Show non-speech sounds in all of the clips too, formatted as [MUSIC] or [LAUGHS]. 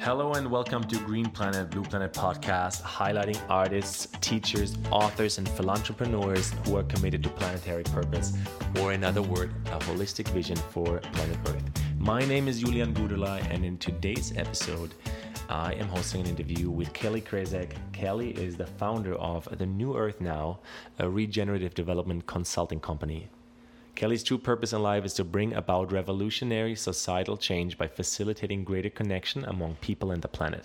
Hello and welcome to Green Planet, Blue Planet podcast, highlighting artists, teachers, authors, and philanthropreneurs who are committed to planetary purpose, or in other words, a holistic vision for planet Earth. My name is Julian Gudula, and in today's episode, I am hosting an interview with Kelly Krezek. Kelly is the founder of The New Earth Now, a regenerative development consulting company. Kelly's true purpose in life is to bring about revolutionary societal change by facilitating greater connection among people and the planet.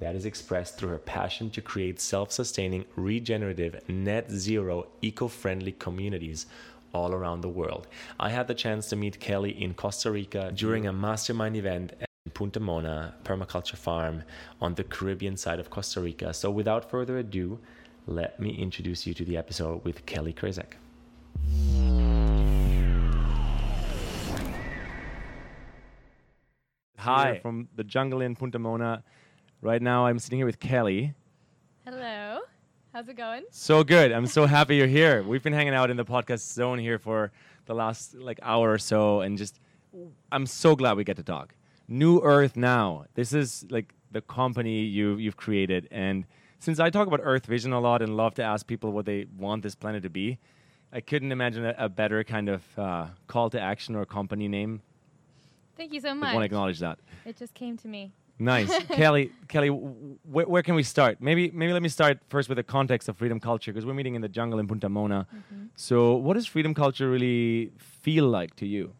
That is expressed through her passion to create self sustaining, regenerative, net zero, eco friendly communities all around the world. I had the chance to meet Kelly in Costa Rica during a mastermind event at Punta Mona Permaculture Farm on the Caribbean side of Costa Rica. So, without further ado, let me introduce you to the episode with Kelly Krezek. Hi, from the jungle in Punta Mona. Right now, I'm sitting here with Kelly. Hello. How's it going? So good. I'm so happy you're here. We've been hanging out in the podcast zone here for the last like hour or so, and just I'm so glad we get to talk. New Earth Now. This is like the company you you've created, and since I talk about Earth Vision a lot and love to ask people what they want this planet to be, I couldn't imagine a, a better kind of uh, call to action or company name. Thank you so much. I want to acknowledge that. It just came to me. Nice, [LAUGHS] Kelly. Kelly, wh- where can we start? Maybe, maybe let me start first with the context of freedom culture because we're meeting in the jungle in Punta Mona. Mm-hmm. So, what does freedom culture really feel like to you?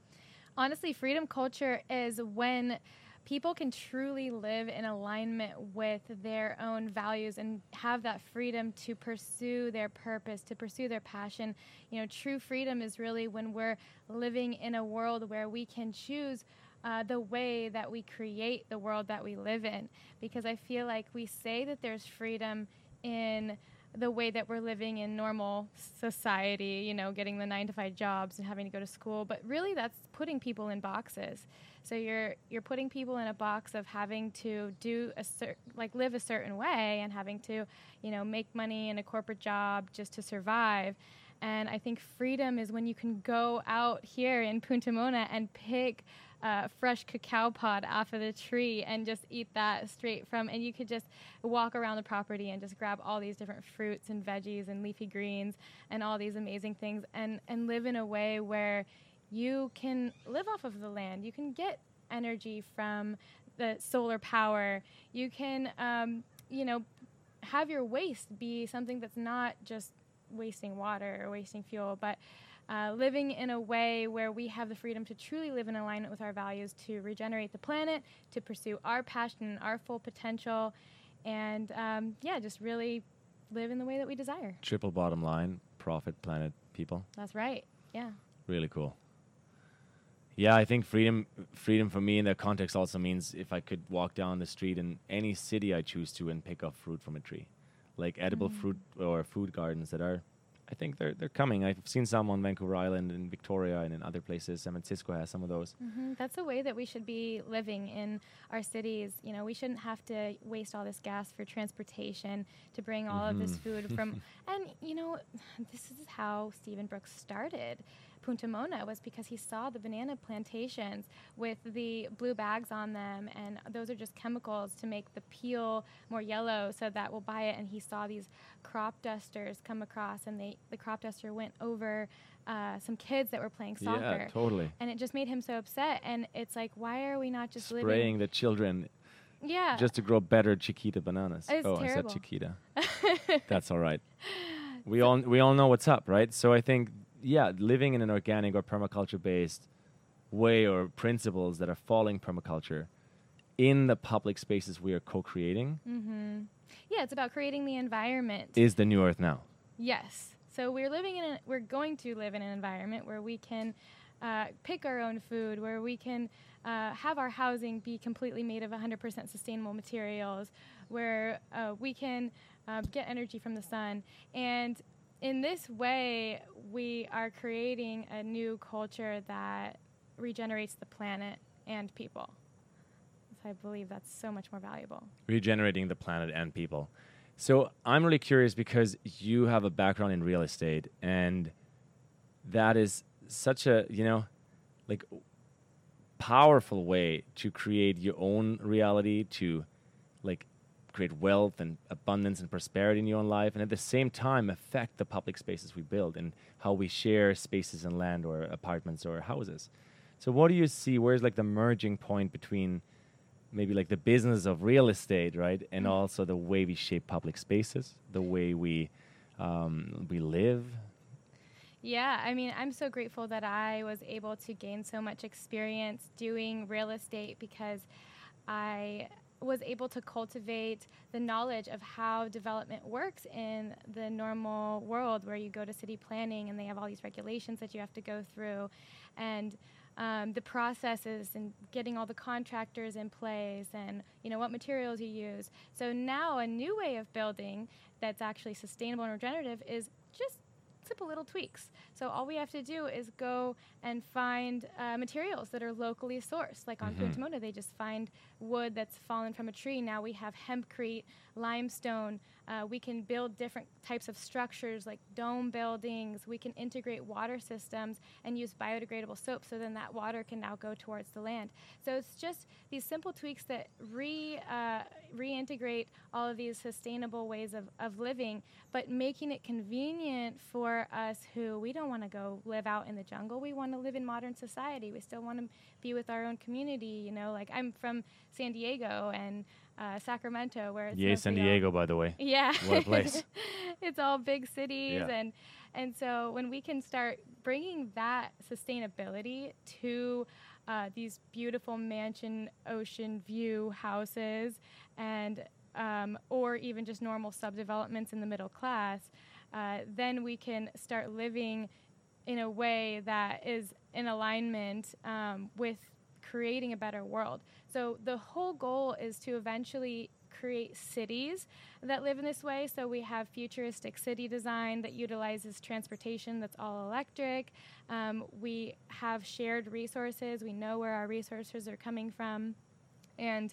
Honestly, freedom culture is when people can truly live in alignment with their own values and have that freedom to pursue their purpose, to pursue their passion. You know, true freedom is really when we're living in a world where we can choose uh, the way that we create the world that we live in. Because I feel like we say that there's freedom in the way that we're living in normal society, you know, getting the nine to five jobs and having to go to school, but really that's putting people in boxes. So you're you're putting people in a box of having to do a cer- like live a certain way and having to, you know, make money in a corporate job just to survive. And I think freedom is when you can go out here in Punta Mona and pick uh, fresh cacao pod off of the tree and just eat that straight from, and you could just walk around the property and just grab all these different fruits and veggies and leafy greens and all these amazing things and, and live in a way where you can live off of the land. You can get energy from the solar power. You can, um, you know, have your waste be something that's not just wasting water or wasting fuel, but uh, living in a way where we have the freedom to truly live in alignment with our values, to regenerate the planet, to pursue our passion and our full potential, and um, yeah, just really live in the way that we desire. Triple bottom line profit, planet, people. That's right. Yeah. Really cool. Yeah, I think freedom freedom for me in that context also means if I could walk down the street in any city I choose to and pick up fruit from a tree. Like edible Mm. fruit or food gardens that are I think they're they're coming. I've seen some on Vancouver Island and Victoria and in other places. San Francisco has some of those. hmm That's the way that we should be living in our cities. You know, we shouldn't have to waste all this gas for transportation to bring all of this Mhm. food from. [LAUGHS] and you know, this is how Stephen Brooks started. Punta Mona was because he saw the banana plantations with the blue bags on them, and those are just chemicals to make the peel more yellow, so that we'll buy it. And he saw these crop dusters come across, and they the crop duster went over uh, some kids that were playing soccer Yeah, totally. and it just made him so upset. And it's like, why are we not just Spraying the children? Yeah, just to grow better Chiquita bananas. It's oh, terrible. I said Chiquita. [LAUGHS] That's all right. We all we all know what's up, right? So I think yeah, living in an organic or permaculture based way or principles that are following permaculture in the public spaces we are co-creating hmm Yeah, it's about creating the environment. is the new earth now. yes. So we're living in. A, we're going to live in an environment where we can uh, pick our own food, where we can uh, have our housing be completely made of 100% sustainable materials, where uh, we can uh, get energy from the sun. And in this way, we are creating a new culture that regenerates the planet and people. So I believe that's so much more valuable. regenerating the planet and people. So I'm really curious because you have a background in real estate, and that is such a you know, like powerful way to create your own reality, to like create wealth and abundance and prosperity in your own life, and at the same time affect the public spaces we build and how we share spaces and land or apartments or houses. So, what do you see? Where's like the merging point between maybe like the business of real estate, right, and mm-hmm. also the way we shape public spaces, the way we um, we live? Yeah, I mean, I'm so grateful that I was able to gain so much experience doing real estate because I was able to cultivate the knowledge of how development works in the normal world where you go to city planning and they have all these regulations that you have to go through. And um, the processes and getting all the contractors in place and you know what materials you use. So now a new way of building that's actually sustainable and regenerative is simple little tweaks. So all we have to do is go and find uh, materials that are locally sourced. Like on mm-hmm. they just find wood that's fallen from a tree. Now we have hempcrete, limestone. Uh, we can build different types of structures like dome buildings. We can integrate water systems and use biodegradable soap so then that water can now go towards the land. So it's just these simple tweaks that re, uh, reintegrate all of these sustainable ways of, of living, but making it convenient for us who we don't want to go live out in the jungle. We want to live in modern society. We still want to be with our own community. You know, like I'm from San Diego and uh, Sacramento, where it's yeah, San Diego, by the way. [LAUGHS] Yeah, what a place! [LAUGHS] it's all big cities, yeah. and and so when we can start bringing that sustainability to uh, these beautiful mansion ocean view houses and um, or even just normal subdevelopments in the middle class, uh, then we can start living in a way that is in alignment um, with creating a better world. So the whole goal is to eventually create cities that live in this way. So we have futuristic city design that utilizes transportation that's all electric. Um, we have shared resources. We know where our resources are coming from. And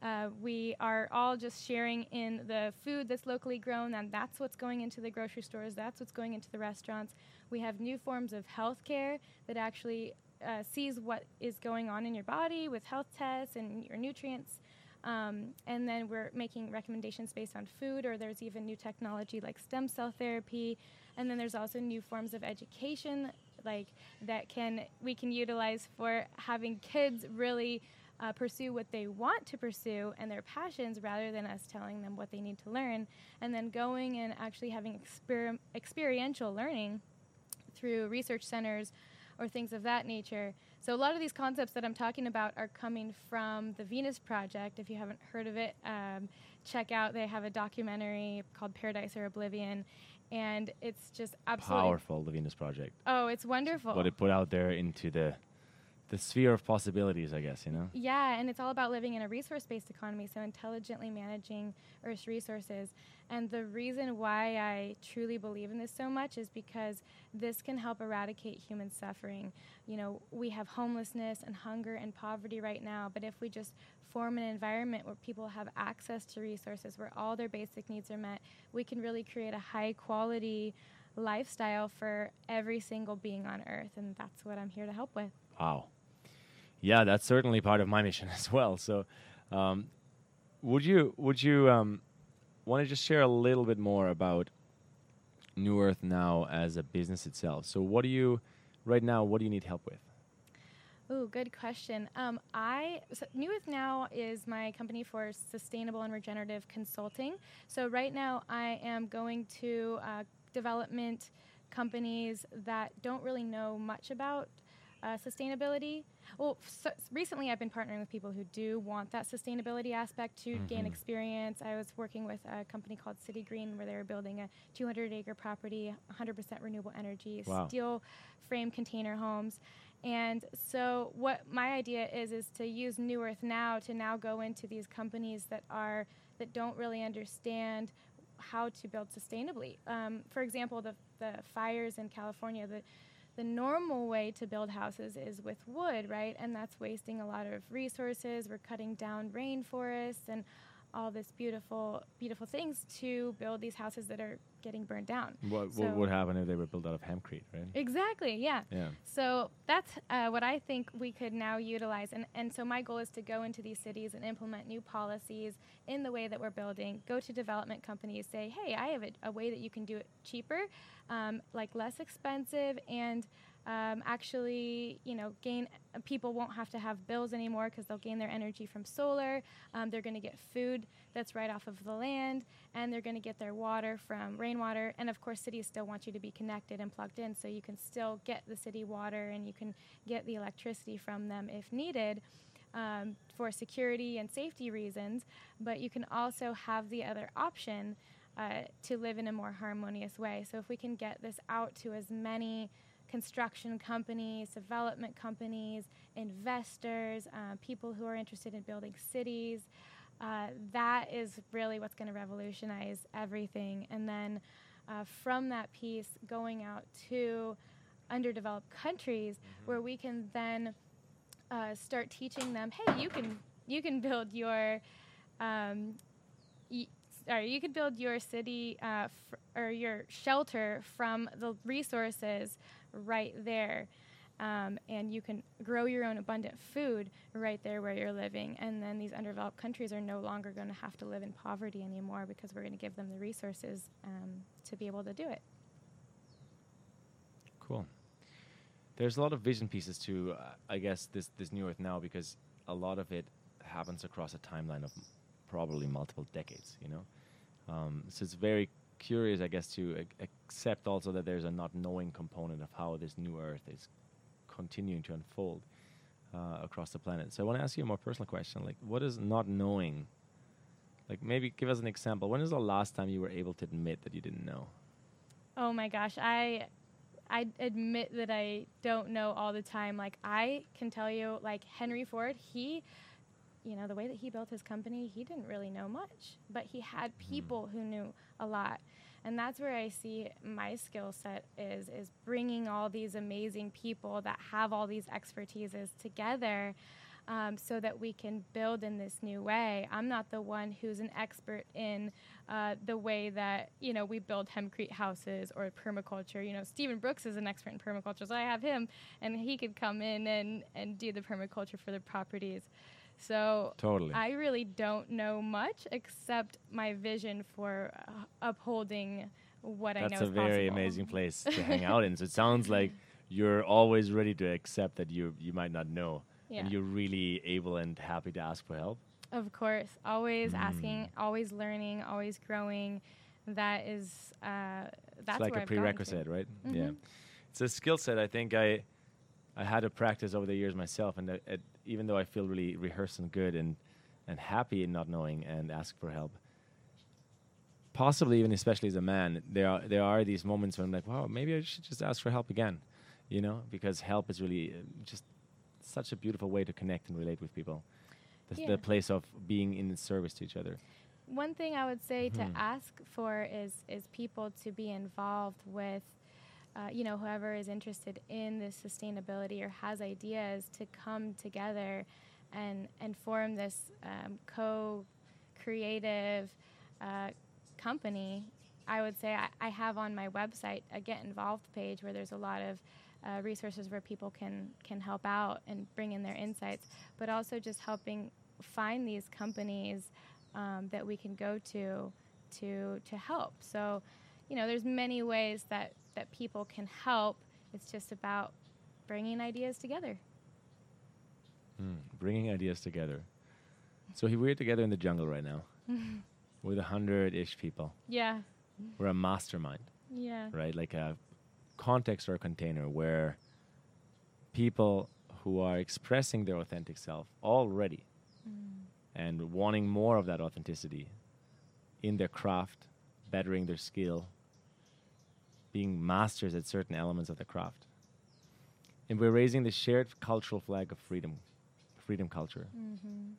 uh, we are all just sharing in the food that's locally grown, and that's what's going into the grocery stores, that's what's going into the restaurants. We have new forms of healthcare that actually uh, sees what is going on in your body with health tests and your nutrients. Um, and then we're making recommendations based on food, or there's even new technology like stem cell therapy. And then there's also new forms of education, like that can we can utilize for having kids really uh, pursue what they want to pursue and their passions rather than us telling them what they need to learn. And then going and actually having exper- experiential learning through research centers or things of that nature. So a lot of these concepts that I'm talking about are coming from the Venus Project. If you haven't heard of it, um, check out. They have a documentary called Paradise or Oblivion, and it's just absolutely powerful. The Venus Project. Oh, it's wonderful. What it put out there into the the sphere of possibilities, I guess, you know? Yeah, and it's all about living in a resource based economy, so intelligently managing Earth's resources. And the reason why I truly believe in this so much is because this can help eradicate human suffering. You know, we have homelessness and hunger and poverty right now, but if we just form an environment where people have access to resources, where all their basic needs are met, we can really create a high quality lifestyle for every single being on Earth. And that's what I'm here to help with. Wow yeah, that's certainly part of my mission [LAUGHS] as well. So, um, would you would you um, want to just share a little bit more about New Earth now as a business itself? So, what do you right now? What do you need help with? Oh, good question. Um, I so New Earth Now is my company for sustainable and regenerative consulting. So right now, I am going to uh, development companies that don't really know much about uh, sustainability. Well, so recently I've been partnering with people who do want that sustainability aspect to mm-hmm. gain experience. I was working with a company called City Green where they were building a 200 acre property, 100% renewable energy, wow. steel frame container homes. And so what my idea is is to use New Earth now to now go into these companies that are that don't really understand how to build sustainably. Um, for example, the the fires in California, the the normal way to build houses is with wood, right? And that's wasting a lot of resources. We're cutting down rainforests and all this beautiful, beautiful things to build these houses that are getting burned down. What, So- what would happen if they were built out of hempcrete, right? Exactly, yeah. Yeah. So that's uh, what I think we could now utilize. And, and so my goal is to go into these cities and implement new policies in the way that we're building. Go to development companies, say, hey, I have a, a way that you can do it cheaper, um, like less expensive, and um, actually, you know, gain. People won't have to have bills anymore because they'll gain their energy from solar. Um, they're going to get food that's right off of the land, and they're going to get their water from rainwater. And of course, cities still want you to be connected and plugged in, so you can still get the city water and you can get the electricity from them if needed. Um, for security and safety reasons, but you can also have the other option uh, to live in a more harmonious way. So, if we can get this out to as many construction companies, development companies, investors, uh, people who are interested in building cities. Uh, that is really what's going to revolutionize everything. And then uh, from that piece, going out to underdeveloped countries where we can then uh, start teaching them, hey, you can you can build your um, y- sorry, you could build your city uh, or your shelter from the resources right there. Um, and you can grow your own abundant food right there where you're living. And then these underdeveloped countries are no longer going to have to live in poverty anymore because we're going to give them the resources um, to be able to do it. Cool. There's a lot of vision pieces to, uh, I guess, this this new Earth now because a lot of it happens across a timeline of m- probably multiple decades. You know, um, so it's very curious, I guess, to ac- accept also that there's a not knowing component of how this new Earth is continuing to unfold uh, across the planet. So I want to ask you a more personal question: like, what is not knowing? Like, maybe give us an example. When is the last time you were able to admit that you didn't know? Oh my gosh, I I admit that I don't know all the time. Like I can tell you like Henry Ford, he you know, the way that he built his company, he didn't really know much, but he had people who knew a lot. And that's where I see my skill set is is bringing all these amazing people that have all these expertises together um, so that we can build in this new way. I'm not the one who's an expert in uh, the way that you know we build hempcrete houses or permaculture. You know, Stephen Brooks is an expert in permaculture, so I have him, and he could come in and and do the permaculture for the properties. So Totally. I really don't know much except my vision for uh, upholding what I know That's is a very possible. amazing place to hang out in. So it [LAUGHS] sounds like you're always ready to accept that you you might not know, Yeah. and you're really able and happy to ask for help. Of course, always Mm. asking, always learning, always growing. That is uh, that's it's like a I've prerequisite, right? Yeah, Mhm. it's a skill set. I think I I had to practice over the years myself, and uh, it, even though I feel really rehearsed and good and and happy in not knowing and ask for help. Possibly even especially as a man, there are there are these moments when I'm like, wow, maybe I should just ask for help again, you know, because help is really uh, just such a beautiful way to connect and relate with people. The, Yeah. the place of being in service to each other. One thing I would say Mhm. to ask for is is people to be involved with, uh, you know, whoever is interested in this sustainability or has ideas to come together and and form this um, co-creative uh, company. I would say I, I have on my website a get involved page where there's a lot of uh, resources where people can can help out and bring in their insights, but also just helping find these companies um, that we can go to to to help. So, you know, there's many ways that that people can help. It's just about bringing ideas together. Mm, bringing ideas together. So we're together in the jungle right now [LAUGHS] with a hundred-ish people. Yeah, We're a mastermind. yeah, right? Like a context or a container where people who are expressing their authentic self already and wanting more of that authenticity in their craft, bettering their skill, being masters at certain elements of the craft. And we're raising the shared cultural flag of freedom, freedom culture. hmm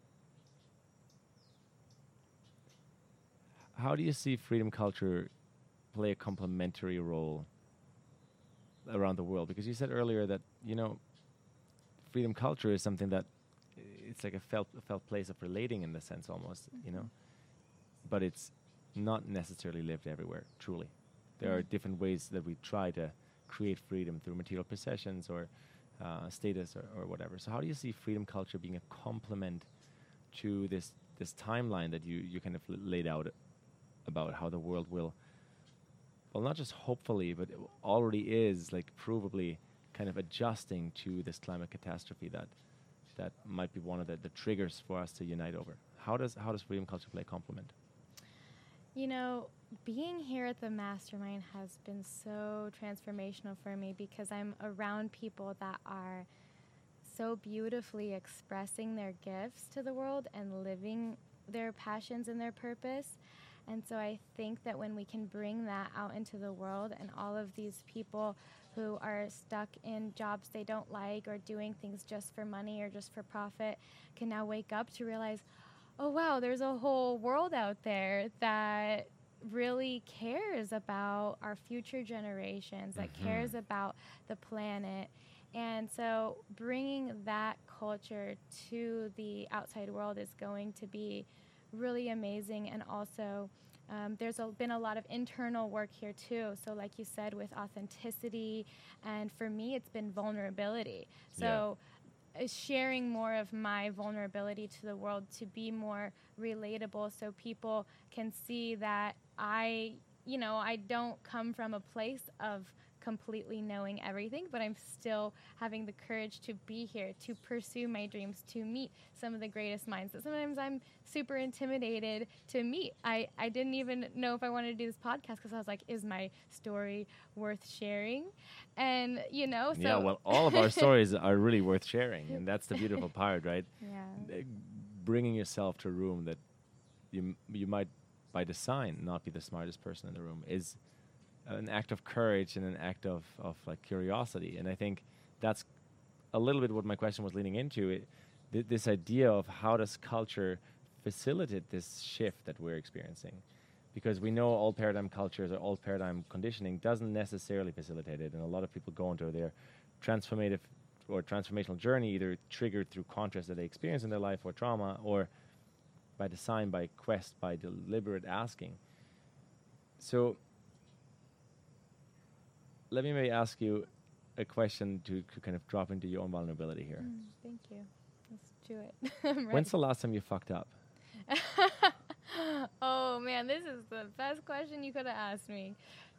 How do you see freedom culture play a complementary role around the world? Because you said earlier that you know, freedom culture is something that it's like a felt a felt place of relating in the sense almost. You know, but it's not necessarily lived everywhere. Truly, there are different ways that we try to create freedom through material possessions or uh, status or, or whatever. So, how do you see freedom culture being a complement to this this timeline that you you kind of laid out about how the world will, well, not just hopefully, but already is like provably kind of adjusting to this climate catastrophe that that might be one of the, the triggers for us to unite over. How does how does freedom culture play a complement? You know, being here at the mastermind has been so transformational for me because I'm around people that are so beautifully expressing their gifts to the world and living their passions and their purpose. And so I think that when we can bring that out into the world and all of these people who are stuck in jobs they don't like or doing things just for money or just for profit can now wake up to realize, oh wow, there's a whole world out there that really cares about our future generations, that Mhm. cares about the planet. And so bringing that culture to the outside world is going to be really amazing. And also, um, there's a, been a lot of internal work here too. So, like you said, with authenticity, and for me, it's been vulnerability. So, uh, sharing more of my vulnerability to the world to be more relatable so people can see that I, you know, I don't come from a place of completely knowing everything, but I'm still having the courage to be here, to pursue my dreams, to meet some of the greatest minds that sometimes I'm super intimidated to meet. I, I didn't even know if I wanted to do this podcast because I was like, is my story worth sharing? And, you know, so. yeah, well, all of our [LAUGHS] stories are really worth sharing, and that's the beautiful [LAUGHS] part, right? Yeah. Uh, Bringing yourself to a room that you you might, by design, not be the smartest person in the room is an act of courage and an act of, of like curiosity. And I think that's a little bit what my question was leading into. It, th- this idea of how does culture facilitate this shift that we're experiencing? Because we know old paradigm cultures or old paradigm conditioning doesn't necessarily facilitate it, and a lot of people go into their transformative or transformational journey either triggered through contrast that they experience in their life or trauma, or by design, by quest, by deliberate asking. So let me maybe ask you a question to, to kind of drop into your own vulnerability here. Mm, thank you. Let's do it. [LAUGHS] When's the last time you fucked up? [LAUGHS] oh man, this is the best question you could have asked me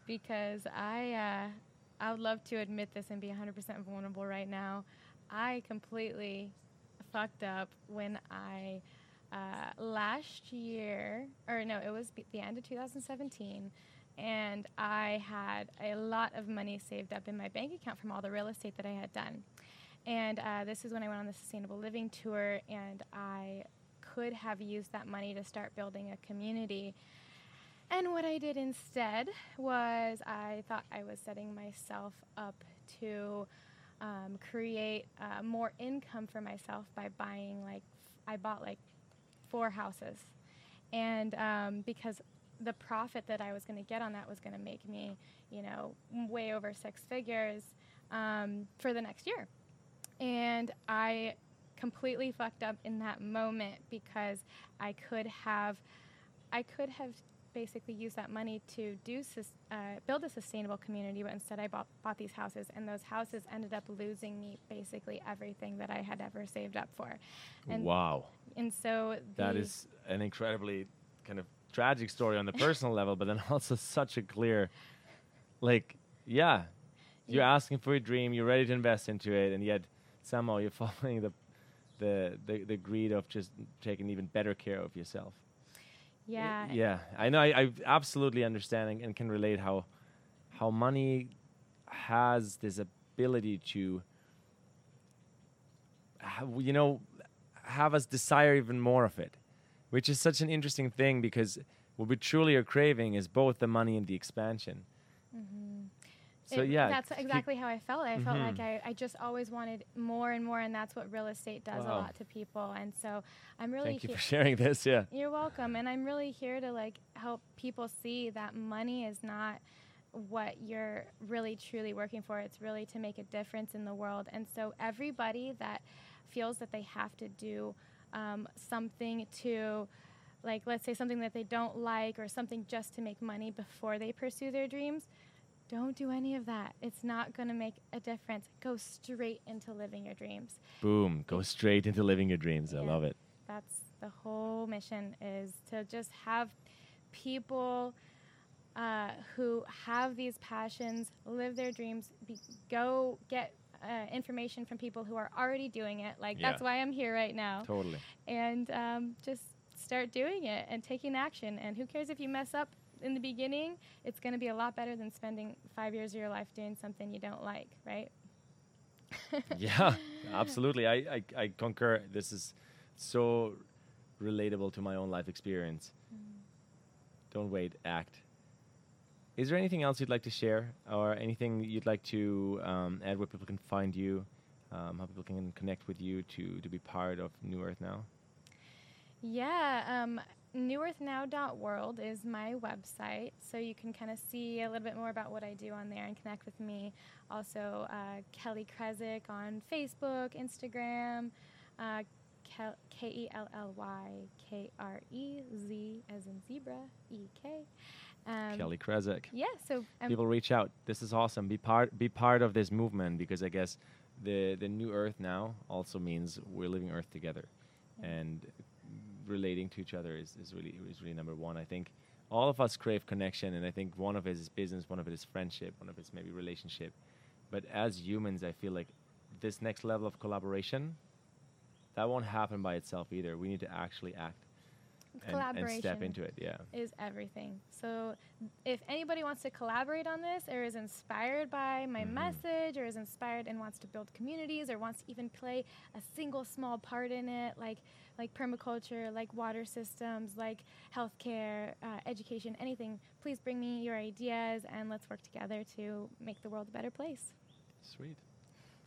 because I uh, I would love to admit this and be 100% vulnerable right now. I completely fucked up when I uh, last year, or no, it was the end of 2017, and I had a lot of money saved up in my bank account from all the real estate that I had done. And uh, this is when I went on the sustainable living tour, and I could have used that money to start building a community. And what I did instead was I thought I was setting myself up to um, create uh, more income for myself by buying like I bought like four houses, and um, because the profit that I was going to get on that was going to make me, you know, way over six figures um, for the next year, and I completely fucked up in that moment because I could have, I could have basically use that money to do uh, build a sustainable community, but instead I bought, bought these houses, and those houses ended up losing me basically everything that I had ever saved up for, and wow. and so that is an incredibly kind of tragic story on the [LAUGHS] personal level, but then also such a clear, like, yeah, you're Yeah. asking for a dream, you're ready to invest into it, and yet somehow you're [LAUGHS] following the, the, the, the greed of just taking even better care of yourself. Yeah yeah. I know. I, I absolutely understand and, and can relate how, how money has this ability to, you know, have us desire even more of it, which is such an interesting thing because what we truly are craving is both the money and the expansion. So It- yeah, that's exactly how I felt. I felt like Mhm. I, I just always wanted more and more, and that's what real estate does a lot to people. And so I'm really Thank you for sharing this. Yeah. You're welcome. And I'm really here to like help people see that money is not what you're really truly working for. It's really to make a difference in the world. And so everybody that feels that they have to do um, something to like let's say something that they don't like or something just to make money before they pursue their dreams, don't do any of that. It's not going to make a difference. Go straight into living your dreams. Boom, go straight into living your dreams. Yeah. I love it. That's the whole mission is to just have people uh, who have these passions, live their dreams, be, go get uh, information from people who are already doing it. Like yeah. that's why I'm here right now. Totally. And um, just start doing it and taking action. And who cares if you mess up in the beginning? It's going to be a lot better than spending five years of your life doing something you don't like, right? [LAUGHS] yeah, absolutely. I, I, I concur. This is so relatable to my own life experience. Mm. Don't wait, act. Is there anything else you'd like to share, or anything you'd like to um, add where people can find you, um, how people can connect with you to to be part of New Earth Now? Yeah, um, newearthnow.world is my website, so you can kind of see a little bit more about what I do on there and connect with me. Also, uh, Kelly Krezek on Facebook, Instagram, uh, K E L L Y K R E Z as in zebra, E K. Um, Kelly Krezek. Yeah, so um, people reach out. This is awesome. Be part be part of this movement because I guess the the new Earth now also means we're living Earth together, and relating to each other is, is really is really number one. I think all of us crave connection, and I think one of it is business, one of it is friendship, one of it is maybe relationship. But as humans, I feel like this next level of collaboration that won't happen by itself either. We need to actually act collaboration and, and step into it. Yeah, is everything. So if anybody wants to collaborate on this, or is inspired by my mm-hmm. message, or is inspired and wants to build communities, or wants to even play a single small part in it, like like permaculture, like water systems, like healthcare, uh, education, anything, please bring me your ideas and let's work together to make the world a better place. Sweet.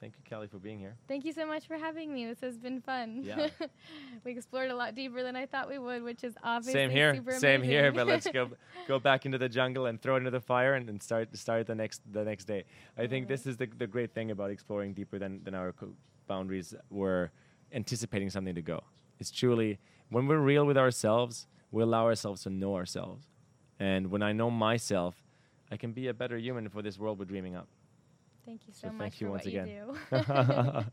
Thank you, Kelly, for being here. Thank you so much for having me. This has been fun. Yeah. [LAUGHS] we explored a lot deeper than I thought we would, which is obviously same here. same here. But let's go [LAUGHS] go back into the jungle and throw it into the fire and, and start start the next the next day. I think this is the the great thing about exploring deeper than than our boundaries. We're anticipating something to go. It's truly when we're real with ourselves, we allow ourselves to know ourselves. And when I know myself, I can be a better human for this world we're dreaming up. Thank you so, so much thank you once again. You [LAUGHS] [LAUGHS]